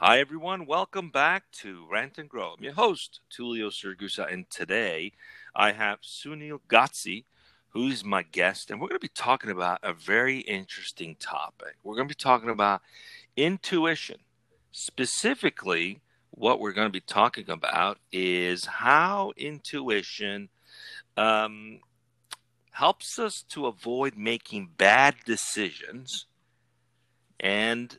Hi, everyone. Welcome back to Rant and Grow. I'm your host, Tulio Siragusa, and today I have Sunil Godse, who's my guest, and we're going to be talking about a very interesting topic. We're going to be talking about intuition. Specifically, what we're going to be talking about is how intuition um, helps us to avoid making bad decisions and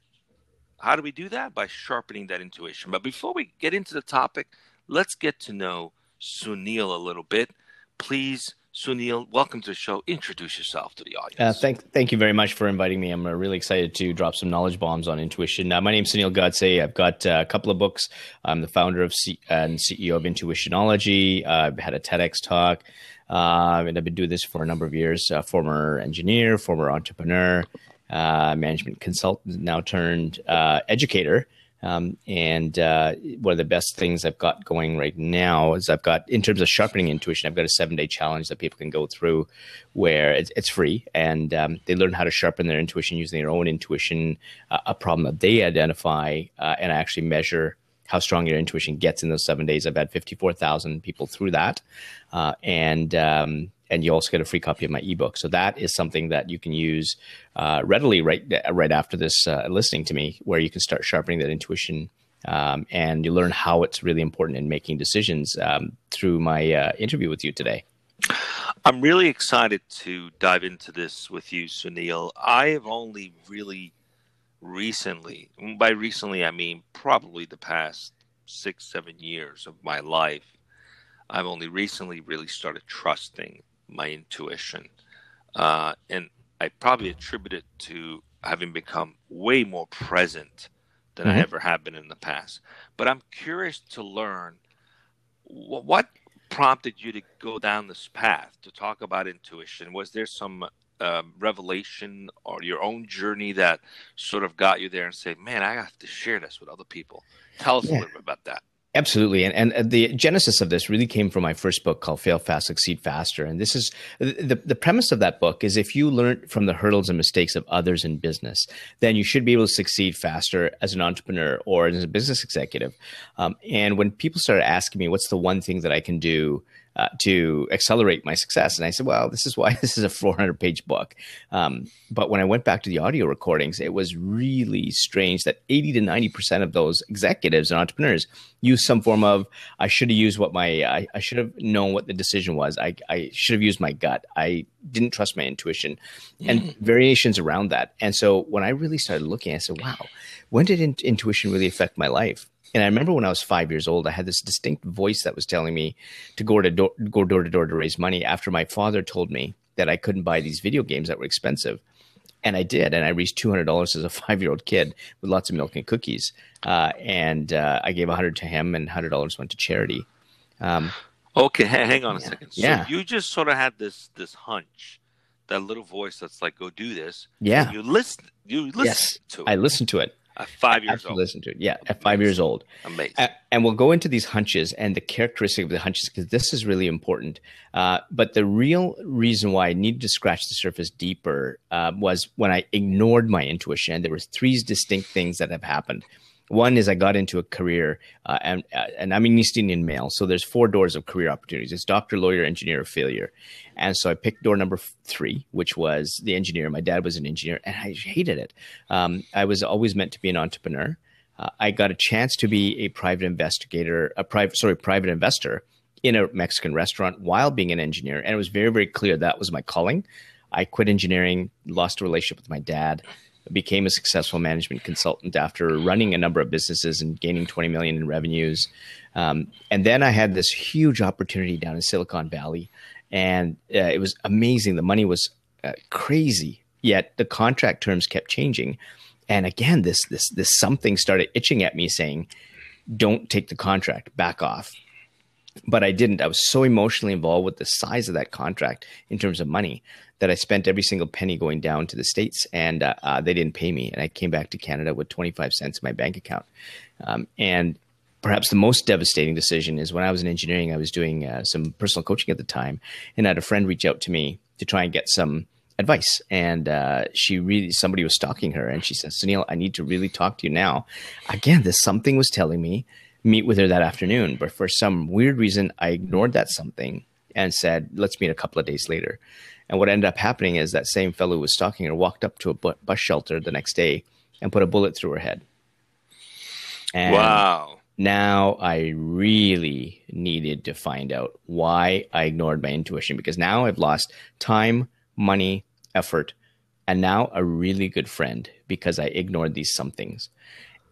how do we do that? By sharpening that intuition. But before we get into the topic, let's get to know Sunil a little bit. Please, Sunil, welcome to the show. Introduce yourself to the audience. Uh, thank, thank you very much for inviting me. I'm uh, really excited to drop some knowledge bombs on intuition. Uh, my name is Sunil Godse. I've got uh, a couple of books. I'm the founder of C- and CEO of Intuitionology. I've had a TEDx talk. Uh, and I've been doing this for a number of years. former engineer, former entrepreneur, uh, management consultant, now turned uh, educator. Um, and uh, one of the best things I've got going right now is I've got, in terms of sharpening intuition, I've got a seven day challenge that people can go through where it's, it's free and um, they learn how to sharpen their intuition using their own intuition, uh, a problem that they identify, uh, and actually measure how strong your intuition gets in those seven days. I've had 54,000 people through that. Uh, and um, and you also get a free copy of my ebook. So that is something that you can use uh, readily right right after this uh, listening to me, where you can start sharpening that intuition. Um, and you learn how it's really important in making decisions um, through my uh, interview with you today. I'm really excited to dive into this with you, Sunil. I have only really recently, by recently, I mean probably the past six, seven years of my life, I've only recently really started trusting my intuition. Uh, and I probably attribute it to having become way more present than mm-hmm. I ever have been in the past. But I'm curious to learn what prompted you to go down this path to talk about intuition. Was there some um, revelation or your own journey that sort of got you there and say, man, I have to share this with other people? Tell us yeah. a little bit about that. Absolutely. And, and the genesis of this really came from my first book called Fail Fast, Succeed Faster. And this is the, the premise of that book is if you learn from the hurdles and mistakes of others in business, then you should be able to succeed faster as an entrepreneur or as a business executive. Um, and when people started asking me, what's the one thing that I can do uh, to accelerate my success. And I said, well, this is why this is a 400 page book. Um, but when I went back to the audio recordings, it was really strange that 80 to 90% of those executives and entrepreneurs use some form of, I should have used what my, I, I should have known what the decision was. I, I should have used my gut. I didn't trust my intuition and mm. variations around that. And so when I really started looking, I said, wow, when did in- intuition really affect my life? And I remember when I was five years old, I had this distinct voice that was telling me to go to door, go door to door to raise money. After my father told me that I couldn't buy these video games that were expensive, and I did, and I raised two hundred dollars as a five year old kid with lots of milk and cookies. Uh, and uh, I gave a hundred to him, and hundred dollars went to charity. Um, okay, hang on a second. So yeah. you just sort of had this this hunch, that little voice that's like, "Go do this." Yeah. You listen. You listen yes, to it. I listened to it. At five years old. Listen to it. Yeah, at five years old. Amazing. Uh, and we'll go into these hunches and the characteristic of the hunches because this is really important. Uh, but the real reason why I needed to scratch the surface deeper uh, was when I ignored my intuition. And there were three distinct things that have happened. One is I got into a career, uh, and uh, and I'm an East Indian male, so there's four doors of career opportunities. It's doctor, lawyer, engineer, or failure. And so I picked door number three, which was the engineer. My dad was an engineer, and I hated it. Um, I was always meant to be an entrepreneur. Uh, I got a chance to be a private investigator, a private sorry, private investor in a Mexican restaurant while being an engineer, and it was very very clear that was my calling. I quit engineering, lost a relationship with my dad became a successful management consultant after running a number of businesses and gaining 20 million in revenues. Um, and then I had this huge opportunity down in Silicon Valley, and uh, it was amazing. The money was uh, crazy, yet the contract terms kept changing. And again, this this this something started itching at me, saying, "Don't take the contract. Back off." But I didn't. I was so emotionally involved with the size of that contract in terms of money that I spent every single penny going down to the States and uh, uh, they didn't pay me. And I came back to Canada with 25 cents in my bank account. Um, and perhaps the most devastating decision is when I was in engineering, I was doing uh, some personal coaching at the time and I had a friend reach out to me to try and get some advice. And uh, she really, somebody was stalking her, and she says, Sunil, I need to really talk to you now. Again, this something was telling me meet with her that afternoon, but for some weird reason, I ignored that something and said, let's meet a couple of days later. And what ended up happening is that same fellow who was stalking her walked up to a bus shelter the next day and put a bullet through her head. And wow. Now I really needed to find out why I ignored my intuition because now I've lost time, money, effort, and now a really good friend because I ignored these somethings.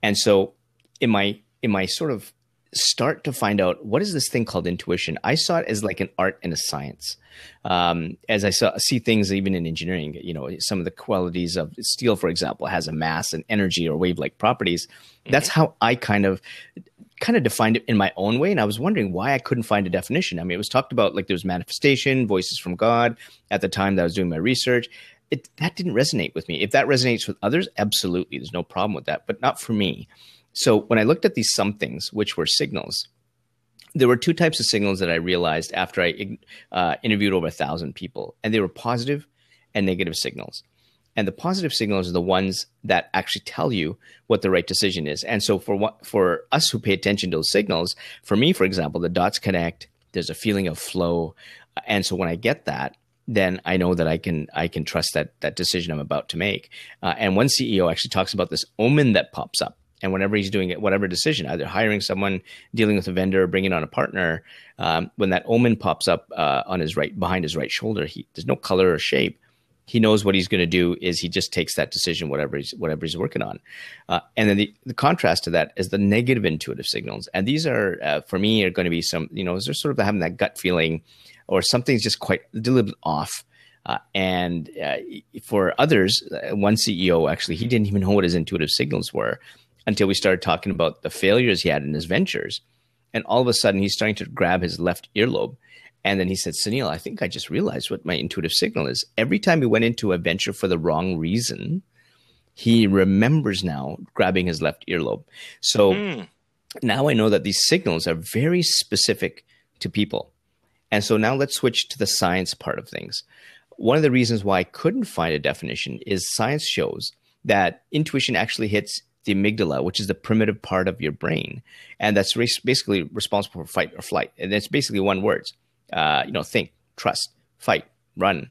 And so in my in my sort of start to find out what is this thing called intuition? I saw it as like an art and a science. Um, as i saw, see things even in engineering you know some of the qualities of steel for example has a mass and energy or wave-like properties. Mm-hmm. that's how i kind of kind of defined it in my own way and i was wondering why i couldn't find a definition. I mean it was talked about like there was manifestation voices from god at the time that i was doing my research. It, that didn't resonate with me. If that resonates with others absolutely there's no problem with that but not for me so when I looked at these somethings, which were signals, there were two types of signals that I realized after I uh, interviewed over a thousand people, and they were positive and negative signals. And the positive signals are the ones that actually tell you what the right decision is. And so for what, for us who pay attention to those signals, for me, for example, the dots connect. There's a feeling of flow, and so when I get that, then I know that I can I can trust that that decision I'm about to make. Uh, and one CEO actually talks about this omen that pops up and whenever he's doing it, whatever decision, either hiring someone, dealing with a vendor, bringing on a partner, um, when that omen pops up uh, on his right behind his right shoulder, he there's no color or shape. He knows what he's going to do is he just takes that decision, whatever he's whatever he's working on. Uh, and then the, the contrast to that is the negative intuitive signals, and these are uh, for me are going to be some you know they're sort of having that gut feeling, or something's just quite bit off. Uh, and uh, for others, uh, one CEO actually, he didn't even know what his intuitive signals were until we started talking about the failures he had in his ventures. And all of a sudden, he's starting to grab his left earlobe. And then he said, Sunil, I think I just realized what my intuitive signal is. Every time he went into a venture for the wrong reason, he remembers now grabbing his left earlobe. So mm. now I know that these signals are very specific to people. And so now let's switch to the science part of things. One of the reasons why I couldn't find a definition is science shows that intuition actually hits the amygdala, which is the primitive part of your brain, and that's basically responsible for fight or flight. And it's basically one words. Uh, you know, think, trust, fight, run.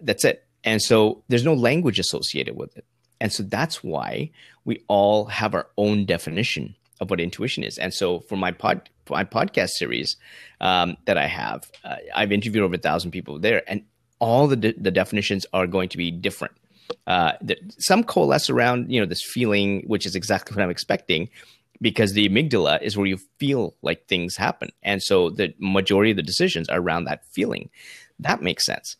that's it. And so there's no language associated with it. And so that's why we all have our own definition of what intuition is. And so for my pod, for my podcast series um, that I have, uh, I've interviewed over a thousand people there, and all the de- the definitions are going to be different uh, some coalesce around you know this feeling, which is exactly what I'm expecting, because the amygdala is where you feel like things happen, and so the majority of the decisions are around that feeling. That makes sense.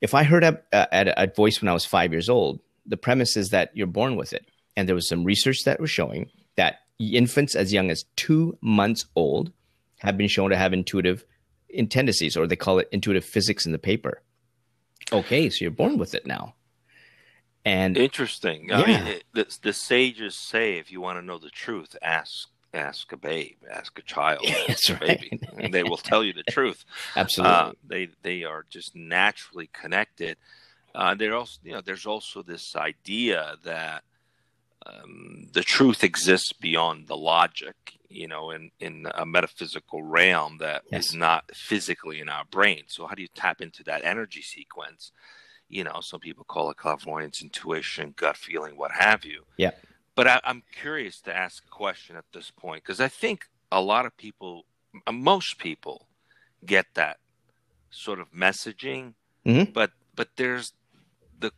If I heard a, a, a voice when I was five years old, the premise is that you're born with it, and there was some research that was showing that infants as young as two months old have been shown to have intuitive tendencies, or they call it intuitive physics in the paper. Okay, so you're born with it now. And interesting. Yeah. I mean, the, the sages say, if you want to know the truth, ask ask a babe, ask a child, That's ask a right. baby, and they will tell you the truth. Absolutely, uh, they they are just naturally connected. Uh, there also, you know, there's also this idea that um, the truth exists beyond the logic, you know, in in a metaphysical realm that yes. is not physically in our brain. So, how do you tap into that energy sequence? You know, some people call it clairvoyance, intuition, gut feeling, what have you. Yeah. But I, am curious to ask a question at this point because I think a lot of people, uh, most people, get that sort of messaging, mm-hmm. but but there's the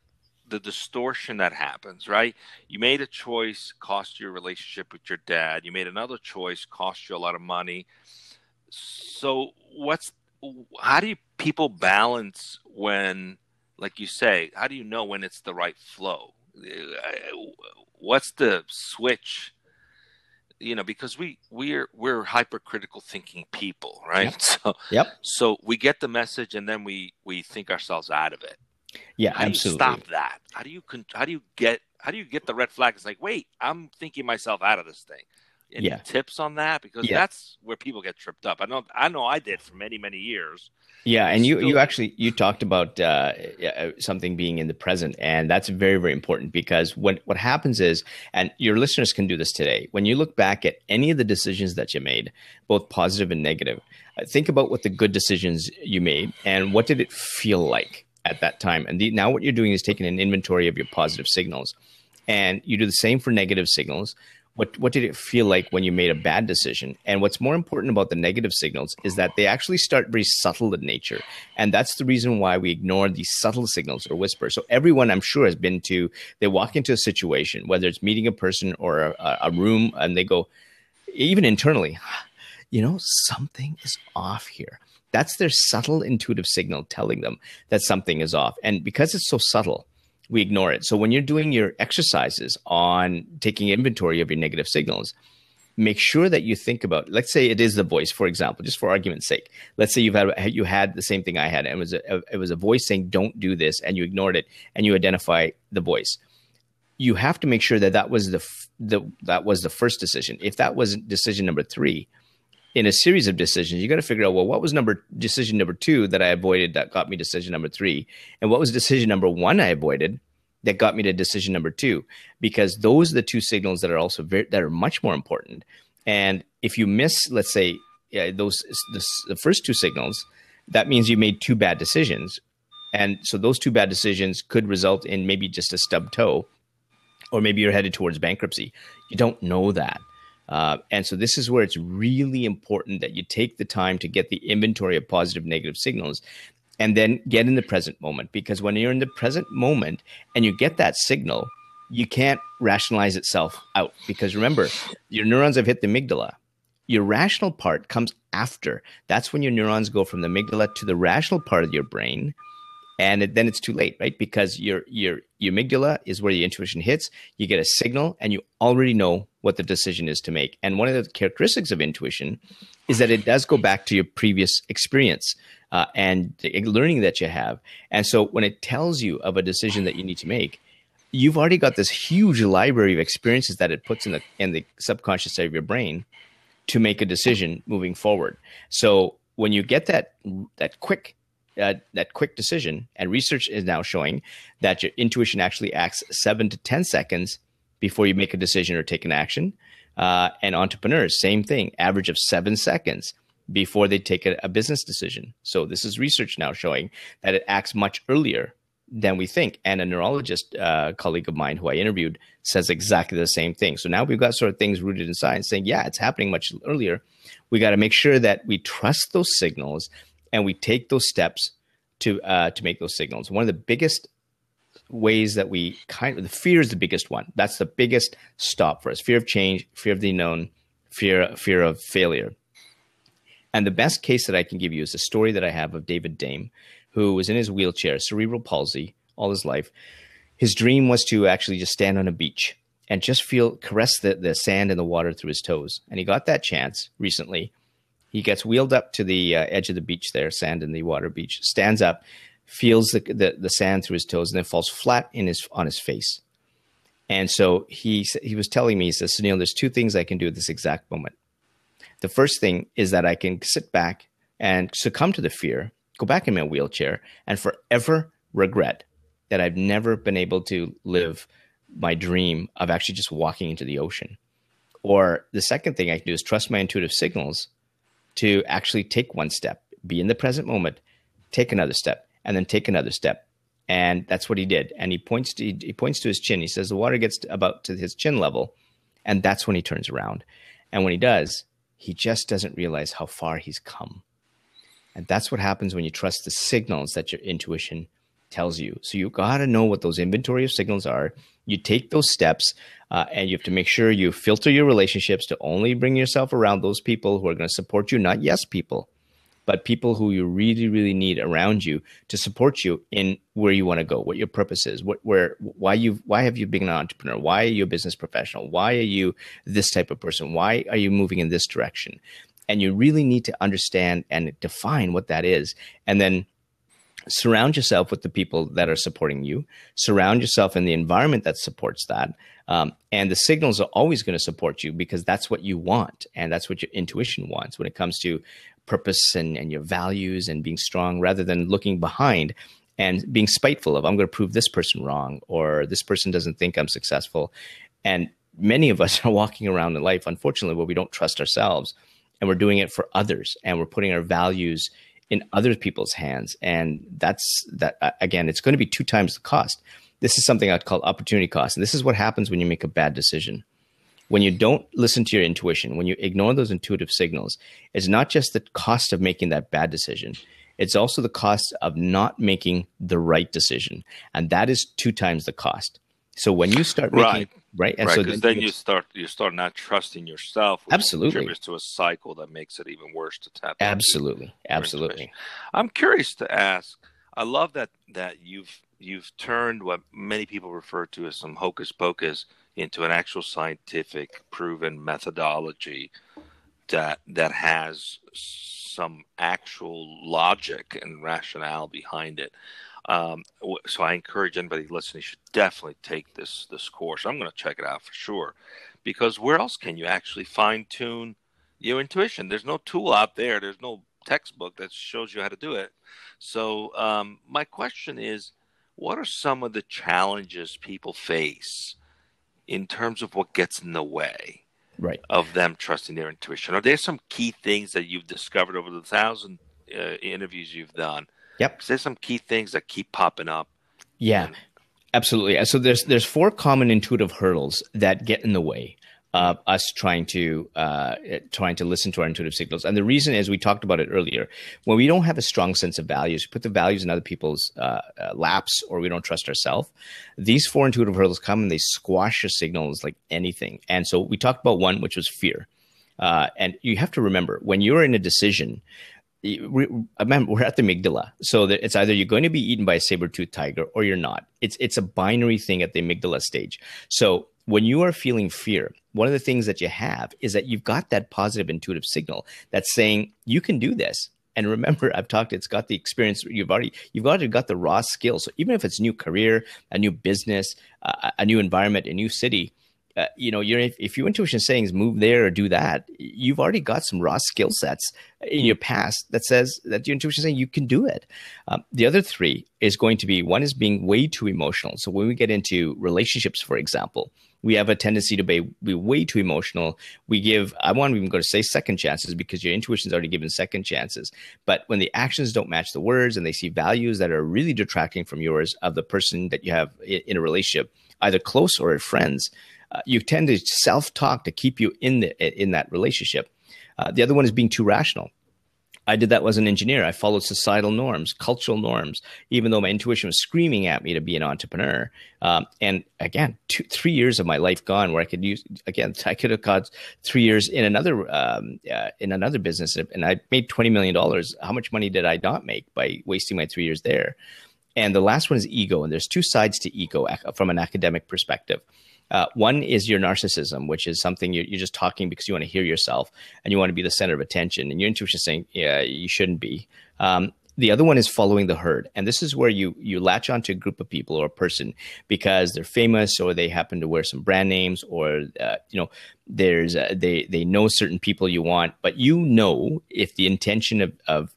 the distortion that happens, right? You made a choice, cost your relationship with your dad. You made another choice, cost you a lot of money. So what's how do you people balance when like you say, how do you know when it's the right flow? Uh, what's the switch? You know, because we we're we're hypercritical thinking people, right? Yep. So yep. So we get the message and then we we think ourselves out of it. Yeah, how absolutely. stop that? How do you con? how do you get how do you get the red flag? It's like, wait, I'm thinking myself out of this thing. Any Yeah. tips on that? Because Yeah. that's where people get tripped up. I know I know I did for many many years. Yeah, and you you actually you talked about uh, uh, something being in the present, and that's very very important because what what happens is, and your listeners can do this today. When you look back at any of the decisions that you made, both positive and negative, uh, think about what the good decisions you made and what did it feel like at that time. And the, now what you're doing is taking an inventory of your positive signals, and you do the same for negative signals what what did it feel like when you made a bad decision? And what's more important about the negative signals is that they actually start very subtle in nature. And that's the reason why we ignore these subtle signals or whispers. So everyone i'm sure has been to they walk into a situation whether it's meeting a person or a, a room and they go even internally you know something is off here. That's their subtle intuitive signal telling them that something is off. And because it's so subtle we ignore it. So when you're doing your exercises on taking inventory of your negative signals, make sure that you think about. Let's say it is the voice, for example, just for argument's sake. Let's say you've had you had the same thing I had, and it was a, it was a voice saying "Don't do this," and you ignored it, and you identify the voice. You have to make sure that that was the the that was the first decision. If that was decision number three, in a series of decisions, you got to figure out well, what was number decision number two that I avoided that got me decision number three, and what was decision number one I avoided that got me to decision number two, because those are the two signals that are also very that are much more important. And if you miss, let's say, yeah, those the, the first two signals, that means you made two bad decisions, and so those two bad decisions could result in maybe just a stub toe, or maybe you're headed towards bankruptcy. You don't know that. Uh, and so this is where it's really important that you take the time to get the inventory of positive negative signals and then get in the present moment because when you're in the present moment and you get that signal you can't rationalize itself out because remember your neurons have hit the amygdala. Your rational part comes after. That's when your neurons go from the amygdala to the rational part of your brain and it, then it's too late right? Because your your your amygdala is where the intuition hits. You get a signal and you already know what the decision is to make. And one of the characteristics of intuition is that it does go back to your previous experience uh, and the learning that you have. And so when it tells you of a decision that you need to make you've already got this huge library of experiences that it puts in the in the subconscious of your brain to make a decision moving forward. So when you get that that quick uh, that quick decision, and research is now showing that your intuition actually acts seven to ten seconds before you make a decision or take an action. Uh, and entrepreneurs, same thing, average of seven seconds before they take a, a business decision. So this is research now showing that it acts much earlier than we think. And a neurologist uh, colleague of mine who I interviewed says exactly the same thing. So now we've got sort of things rooted in science saying, yeah, it's happening much earlier. We got to make sure that we trust those signals and we take those steps to uh, to make those signals. One of the biggest ways that we kind of the fear is the biggest one. That's the biggest stop for us. Fear of change, fear of the unknown, fear fear of failure. And the best case that I can give you is a story that I have of David Dame, who was in his wheelchair, cerebral palsy, all his life. His dream was to actually just stand on a beach and just feel caress the, the sand and the water through his toes. And he got that chance recently. He gets wheeled up to the uh, edge of the beach there, sand in the water beach, stands up, feels the, the, the sand through his toes, and then falls flat in his on his face. And so he he was telling me, he says, Sunil, there's two things I can do at this exact moment. The first thing is that I can sit back and succumb to the fear, go back in my wheelchair, and forever regret that I've never been able to live my dream of actually just walking into the ocean. Or the second thing I can do is trust my intuitive signals to actually take one step, be in the present moment, take another step, and then take another step. And that's what he did. And he points to he points to his chin. He says the water gets to about to his chin level, and that's when he turns around. And when he does, he just doesn't realize how far he's come. And that's what happens when you trust the signals that your intuition tells you. So you got to know what those inventory of signals are. You take those steps, uh, and you have to make sure you filter your relationships to only bring yourself around those people who are going to support you, not yes people, but people who you really, really need around you to support you in where you want to go, what your purpose is, what, where, why you, why have you been an entrepreneur? Why are you a business professional? Why are you this type of person? Why are you moving in this direction? And you really need to understand and define what that is, and then surround yourself with the people that are supporting you surround yourself in the environment that supports that um, and the signals are always going to support you because that's what you want and that's what your intuition wants when it comes to purpose and, and your values and being strong rather than looking behind and being spiteful of i'm going to prove this person wrong or this person doesn't think i'm successful. And many of us are walking around in life unfortunately where we don't trust ourselves and we're doing it for others and we're putting our values in other people's hands. And that's that uh, again it's going to be two times the cost. This is something i'd call opportunity cost. And this is what happens when you make a bad decision. When you don't listen to your intuition when you ignore those intuitive signals it's not just the cost of making that bad decision it's also the cost of not making the right decision. And that is two times the cost. So when you start making right, right, and right, so then, then you start you start not trusting yourself. Absolutely, contributes to a cycle that makes it even worse to tap. Absolutely, absolutely. I'm curious to ask. I love that that you've you've turned what many people refer to as some hocus pocus into an actual scientific proven methodology that that has some actual logic and rationale behind it. Um, so I encourage anybody listening should definitely take this this course. I'm going to check it out for sure, because where else can you actually fine tune your intuition? There's no tool out there. There's no textbook that shows you how to do it. So um, my question is, what are some of the challenges people face in terms of what gets in the way? Right. Of them trusting their intuition. Are there some key things that you've discovered over the thousand uh, interviews you've done Yep. There's some key things that keep popping up. Yeah, and- absolutely. So there's there's four common intuitive hurdles that get in the way of us trying to uh, trying to listen to our intuitive signals. And the reason is we talked about it earlier. When we don't have a strong sense of values, we put the values in other people's uh, uh, laps, or we don't trust ourselves. These four intuitive hurdles come and they squash your signals like anything. And so we talked about one, which was fear. Uh, and you have to remember when you're in a decision, remember we're at the amygdala. So it's either you're going to be eaten by a saber-toothed tiger or you're not. It's it's a binary thing at the amygdala stage. So when you are feeling fear one of the things that you have is that you've got that positive intuitive signal that's saying you can do this. And remember i've talked it's got the experience you've already you've already got the raw skills so even if it's new career a new business a new environment a new city uh, you know, you're if, if your intuition is saying move there or do that, you've already got some raw skill sets in your past that says that your intuition is saying you can do it. Um, the other three is going to be one is being way too emotional. So when we get into relationships, for example, we have a tendency to be, be way too emotional. We give, I won't even go to say second chances because your intuition's already given second chances. But when the actions don't match the words and they see values that are really detracting from yours of the person that you have in, in a relationship, either close or friends, uh, you tend to self talk to keep you in the in that relationship. Uh, the other one is being too rational. I did that as an engineer. I followed societal norms, cultural norms, even though my intuition was screaming at me to be an entrepreneur. Um, and again, two, three years of my life gone where I could use again. I could have got three years in another um, uh, in another business, and I made twenty million dollars. How much money did I not make by wasting my three years there? And the last one is ego, and there's two sides to ego from an academic perspective. Uh, one is your narcissism, which is something you're, you're, just talking because you want to hear yourself and you want to be the center of attention, and your intuition is saying, "Yeah, you shouldn't be." Um, the other one is following the herd, and this is where you you latch onto a group of people or a person because they're famous or they happen to wear some brand names or uh, you know there's uh, they they know certain people you want, but you know if the intention of of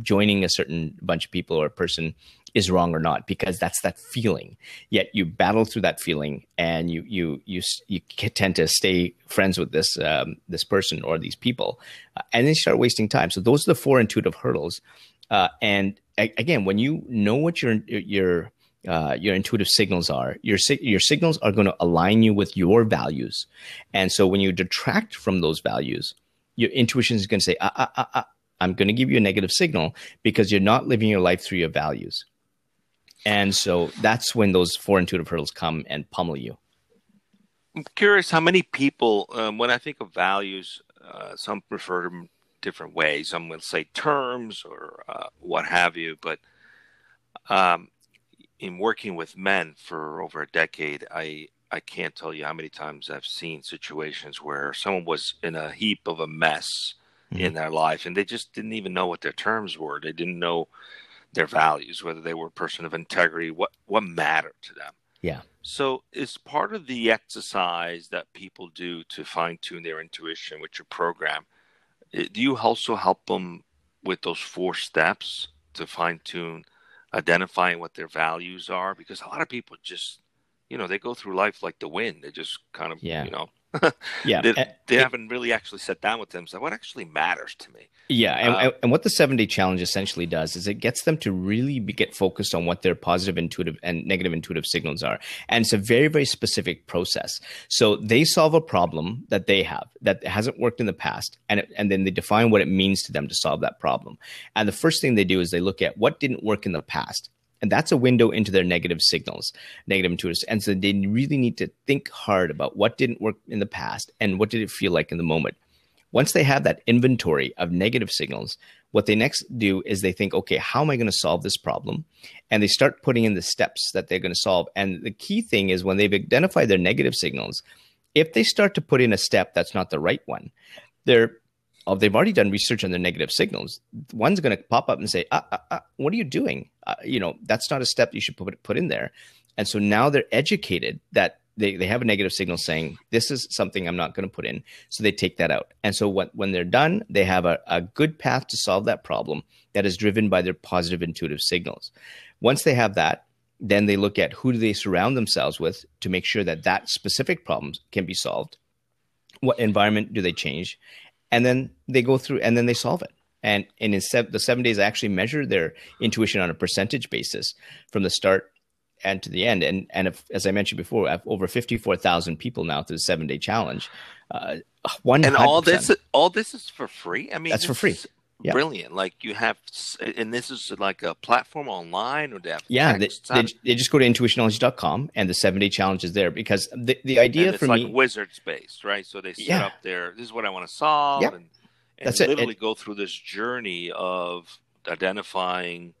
joining a certain bunch of people or a person is wrong or not because that's that feeling. Yet you battle through that feeling and you you you you tend to stay friends with this um, this person or these people uh, and then you start wasting time. So those are the four intuitive hurdles uh, and a- again when you know what your your uh, your intuitive signals are your your signals are going to align you with your values. And so when you detract from those values your intuition is going to say ah, ah, ah I'm going to give you a negative signal because you're not living your life through your values. And so that's when those four intuitive hurdles come and pummel you. I'm curious how many people, um, when I think of values, uh, some refer to them different ways. Some will say terms or uh, what have you. But um, in working with men for over a decade, I I can't tell you how many times I've seen situations where someone was in a heap of a mess mm-hmm. in their life and they just didn't even know what their terms were. They didn't know their values, whether they were a person of integrity, what what mattered to them. Yeah. So, is part of the exercise that people do to fine tune their intuition with your program? Do you also help them with those four steps to fine tune identifying what their values are? Because a lot of people just, you know, they go through life like the wind. They just kind of, yeah. you know, yeah, they, they it, haven't really actually sat down with them. So what actually matters to me? Yeah, and, uh, and what the seven day challenge essentially does is it gets them to really be, get focused on what their positive intuitive and negative intuitive signals are, and it's a very very specific process. So they solve a problem that they have that hasn't worked in the past, and it, and then they define what it means to them to solve that problem. And the first thing they do is they look at what didn't work in the past and that's a window into their negative signals, negative intuitives. And so they really need to think hard about what didn't work in the past and what did it feel like in the moment. Once they have that inventory of negative signals, what they next do is they think, okay, how am I going to solve this problem? And they start putting in the steps that they're going to solve. And the key thing is when they've identified their negative signals, if they start to put in a step that's not the right one, they're oh, they've already done research on their negative signals. One's going to pop up and say, ah, ah, ah, "What are you doing? Uh, you know, that's not a step you should put put in there." And so now they're educated that they, they have a negative signal saying this is something I'm not going to put in. So they take that out. And so what, when they're done, they have a, a good path to solve that problem that is driven by their positive intuitive signals. Once they have that, then they look at who do they surround themselves with to make sure that that specific problem can be solved. What environment do they change? And then they go through and then they solve it. And, and in the seven days, I actually measure their intuition on a percentage basis from the start and to the end. And and if, as I mentioned before, I have over fifty four thousand people now through the seven day challenge. Uh, one and all this all this is for free. I mean, that's for free yeah. brilliant. Like you have, and this is like a platform online, or they have yeah, they, they, they, just go to intuitionology.com and the seven day challenge is there because the, the idea for like me wizards based, right? So they set yeah. up there. This is what I want to solve, yeah. and, and That's literally it. go through this journey of identifying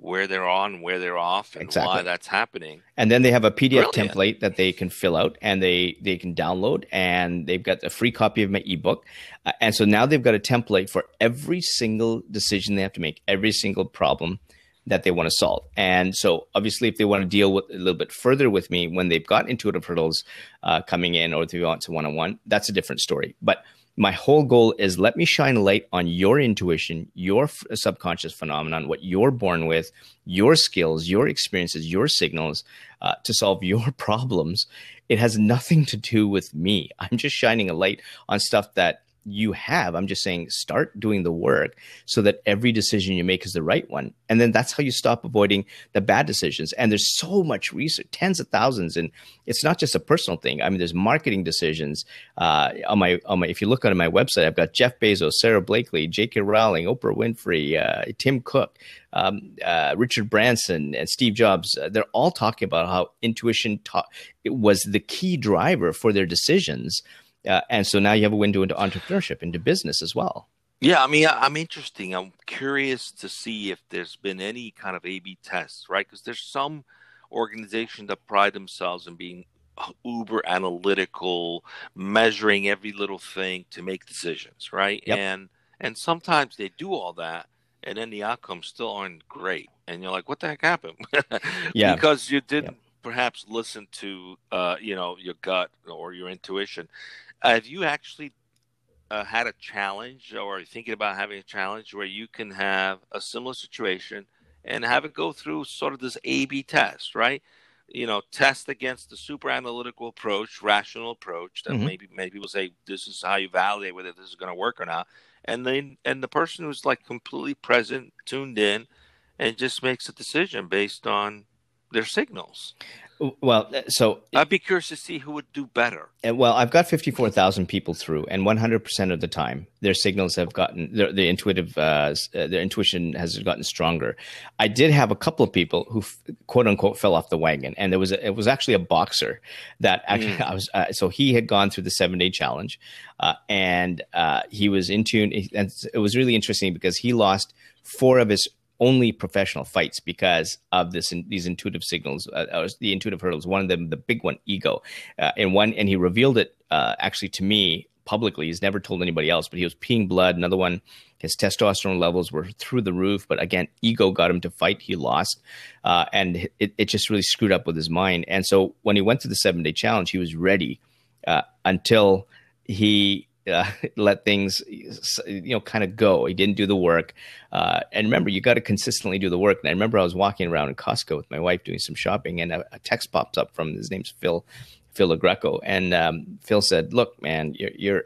where they're on, where they're off, and exactly. why that's happening. And then they have a PDF Brilliant. template that they can fill out and they they can download, and they've got a free copy of my ebook. Uh, and so now they've got a template for every single decision they have to make, every single problem that they want to solve. And so, obviously, if they want to deal with a little bit further with me when they've got intuitive hurdles uh, coming in, or if they want to one on one, that's a different story. But my whole goal is let me shine a light on your intuition, your f- subconscious phenomenon, what you're born with, your skills, your experiences, your signals uh, to solve your problems. It has nothing to do with me. I'm just shining a light on stuff that you have. I'm just saying start doing the work so that every decision you make is the right one. And then that's how you stop avoiding the bad decisions. And there's so much research, tens of thousands. And it's not just a personal thing. I mean, there's marketing decisions. Uh, on my on my if you look on my website, I've got Jeff Bezos, Sara Blakely, J.K. Rowling, Oprah Winfrey, uh, Tim Cook, um, uh, Richard Branson, and Steve Jobs. Uh, they're all talking about how intuition ta- was the key driver for their decisions uh, and so now you have a window into entrepreneurship, into business as well. Yeah, I mean, I'm interesting. I'm curious to see if there's been any kind of A/B tests, right? Because there's some organizations that pride themselves in being uber analytical, measuring every little thing to make decisions, right? Yep. And and sometimes they do all that, and then the outcomes still aren't great, and you're like, what the heck happened? yeah, because you didn't. Yep. Perhaps listen to uh, you know your gut or your intuition have you actually uh, had a challenge or thinking about having a challenge where you can have a similar situation and have it go through sort of this A B test, right? You know, test against the super analytical approach, rational approach that mm-hmm. maybe maybe will say this is how you validate whether this is going to work or not. And then and the person who's like completely present, tuned in, and just makes a decision based on their signals. Well, uh, so I'd be curious to see who would do better. Uh, well, I've got 54,000 people through, and 100% of the time, their signals have gotten their, their intuitive, uh, uh, their intuition has gotten stronger. I did have a couple of people who, quote unquote, fell off the wagon, and there was a, it was actually a boxer that actually mm. I was. Uh, so he had gone through the seven day challenge, uh, and he was in tune. And it was really interesting because he lost four of his only professional fights because of this these intuitive signals, uh, the intuitive hurdles. One of them, the big one, ego, uh, and one, and he revealed it uh, actually to me publicly. He's never told anybody else, but he was peeing blood. Another one, his testosterone levels were through the roof. But again, ego got him to fight. He lost. Uh, and it, it just really screwed up with his mind. And so when he went to the seven day challenge, he was ready uh, until he uh, let things you know kind of go. He didn't do the work. Uh, and remember, you got to consistently do the work. And I remember I was walking around in Costco with my wife doing some shopping, and a, a text pops up from his name's Phil Phil LaGreco, and um, Phil said, "Look, man, you're, you're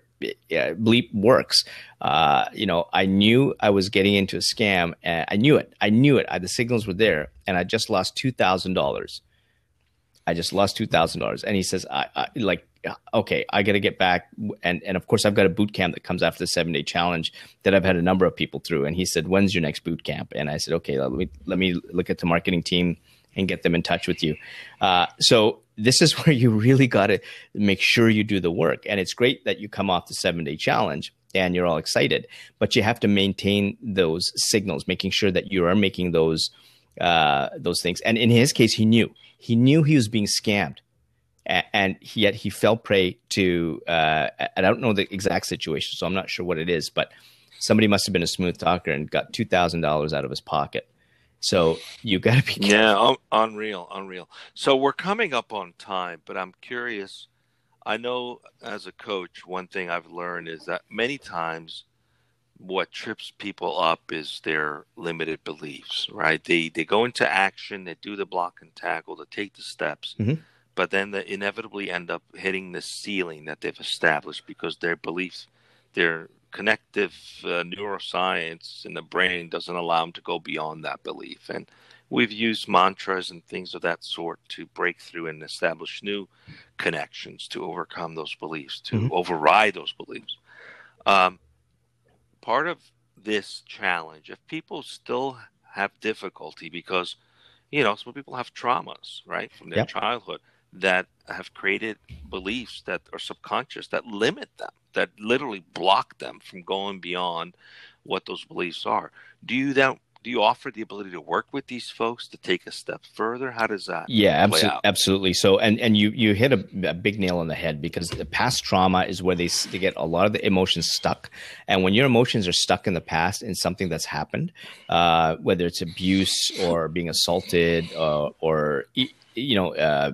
yeah, bleep works. Uh, you know, I knew I was getting into a scam. I knew it. I knew it. I, the signals were there, and I just lost two thousand dollars. I just lost two thousand dollars." And he says, "I, I like." Okay, I got to get back. And, and of course, I've got a boot camp that comes after the seven day challenge that I've had a number of people through. And he said, when's your next boot camp? And I said, okay, let me, let me look at the marketing team and get them in touch with you. Uh, so this is where you really got to make sure you do the work. And it's great that you come off the seven day challenge and you're all excited, but you have to maintain those signals, making sure that you are making those uh, those things. And in his case, he knew he knew he was being scammed and yet he fell prey to uh, I don't know the exact situation, so I'm not sure what it is, but somebody must have been a smooth talker and got two thousand dollars out of his pocket. So you got to be careful. yeah, unreal, unreal. So we're coming up on time, but I'm curious. I know as a coach, one thing I've learned is that many times what trips people up is their limited beliefs, right? They they go into action, they do the block and tackle, they take the steps. Mm-hmm but then they inevitably end up hitting the ceiling that they've established because their beliefs, their connective uh, neuroscience in the brain doesn't allow them to go beyond that belief. And we've used mantras and things of that sort to break through and establish new connections to overcome those beliefs, to mm-hmm. override those beliefs. Um, part of this challenge, if people still have difficulty because, you know, some people have traumas, right, from their yep. childhood that have created beliefs that are subconscious that limit them, that literally block them from going beyond what those beliefs are. Do you then do you offer the ability to work with these folks to take a step further? How does that? Yeah, absolutely, absolutely. So, and and you you hit a, a, big nail on the head because the past trauma is where they they get a lot of the emotions stuck, and when your emotions are stuck in the past in something that's happened, uh, whether it's abuse or being assaulted uh, or you know uh,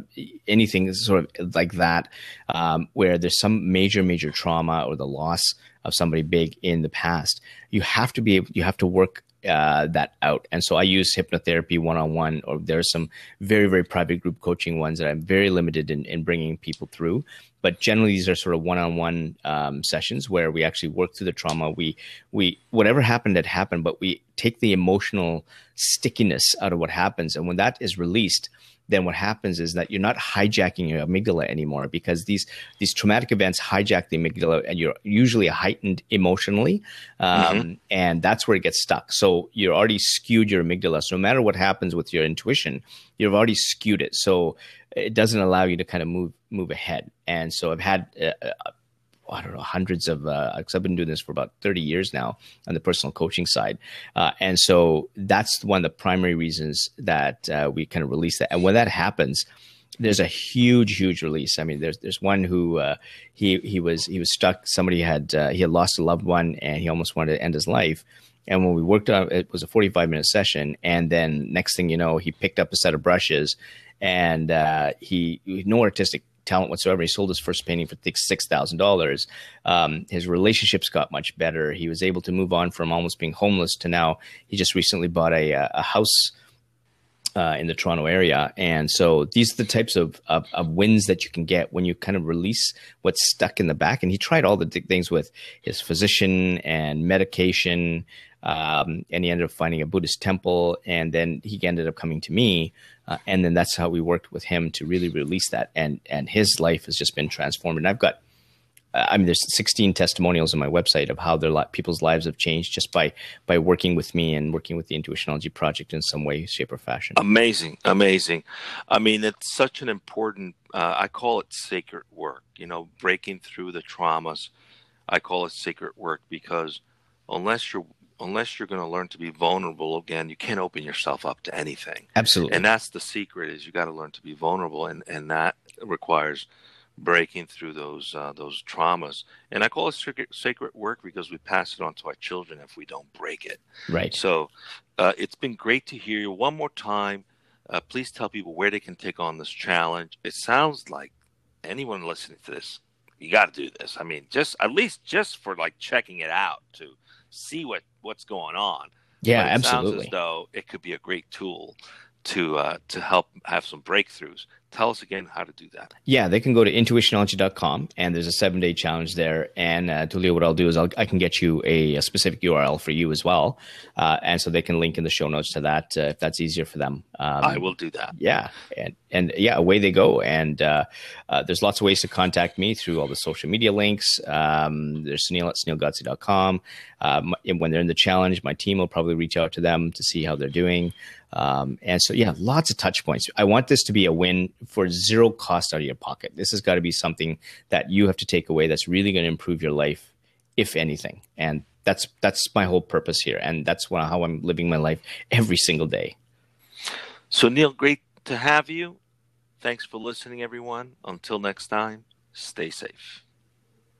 anything sort of like that um, where there's some major major trauma or the loss of somebody big in the past you have to be able you have to work uh, that out. And so i use hypnotherapy one-on-one or there's some very very private group coaching ones that i'm very limited in, in bringing people through. But generally these are sort of one-on-one um, sessions where we actually work through the trauma. We we whatever happened had happened but we take the emotional stickiness out of what happens. And when that is released then what happens is that you're not hijacking your amygdala anymore because these these traumatic events hijack the amygdala and you're usually heightened emotionally um, mm-hmm. and that's where it gets stuck. So you're already skewed your amygdala. So no matter what happens with your intuition you've already skewed it. So it doesn't allow you to kind of move move ahead. And so i've had uh, uh I don't know, hundreds of, uh, cause I've been doing this for about 30 years now on the personal coaching side. Uh, and so that's one of the primary reasons that uh, we kind of release that. And when that happens, there's a huge, huge release. I mean, there's there's one who uh, he he was he was stuck. Somebody had uh, he had lost a loved one, and he almost wanted to end his life. And when we worked on it, was a 45 minute session. And then next thing you know, he picked up a set of brushes, and uh, he no artistic talent whatsoever. He sold his first painting for six thousand um, dollars. His relationships got much better. He was able to move on from almost being homeless to now he just recently bought a a house. Uh, in the Toronto area, and so these are the types of, of, of wins that you can get when you kind of release what's stuck in the back. And he tried all the things with his physician and medication, um, and he ended up finding a Buddhist temple, and then he ended up coming to me, uh, and then that's how we worked with him to really release that, and and his life has just been transformed. And I've got, uh, I mean, there's 16 testimonials on my website of how their li- people's lives have changed just by by working with me and working with the Intuitionology Project in some way, shape, or fashion. Amazing, amazing. I mean, it's such an important. Uh, I call it sacred work. You know, breaking through the traumas. I call it sacred work because unless you're unless you're going to learn to be vulnerable again you can't open yourself up to anything absolutely and that's the secret is you got to learn to be vulnerable and and that requires breaking through those uh, those traumas. And I call it sacred, sacred work because we pass it on to our children if we don't break it. Right. So uh, it's been great to hear you one more time. Uh, please tell people where they can take on this challenge. It sounds like anyone listening to this, you got to do this. I mean, just at least just for like checking it out to see what what's going on. Yeah, absolutely. though it could be a great tool to uh, to help have some breakthroughs. Tell us again how to do that. Yeah, they can go to intuitionology.com and there's a seven day challenge there. And uh, Tulio, what I'll do is I'll, i can get you a, a, specific URL for you as well. Uh, and so they can link in the show notes to that uh, if that's easier for them. Um, I will do that. Yeah. And, and yeah, away they go. And uh, uh, there's lots of ways to contact me through all the social media links. Um, there's Sunil at sunilgodse.com. Um, when they're in the challenge, my team will probably reach out to them to see how they're doing. Um, and so, yeah, lots of touch points. I want this to be a win for zero cost out of your pocket. This has got to be something that you have to take away that's really going to improve your life, if anything. And that's that's my whole purpose here, and that's how I'm living my life every single day. So, Neil, great to have you. Thanks for listening, everyone. Until next time, stay safe.